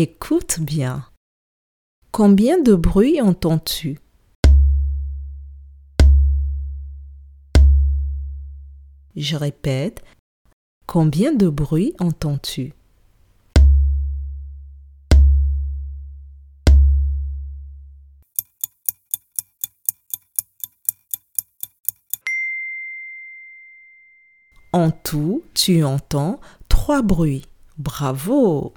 Écoute bien. Combien de bruits entends-tu? Je répète. Combien de bruits entends-tu? En tout, tu entends trois bruits. Bravo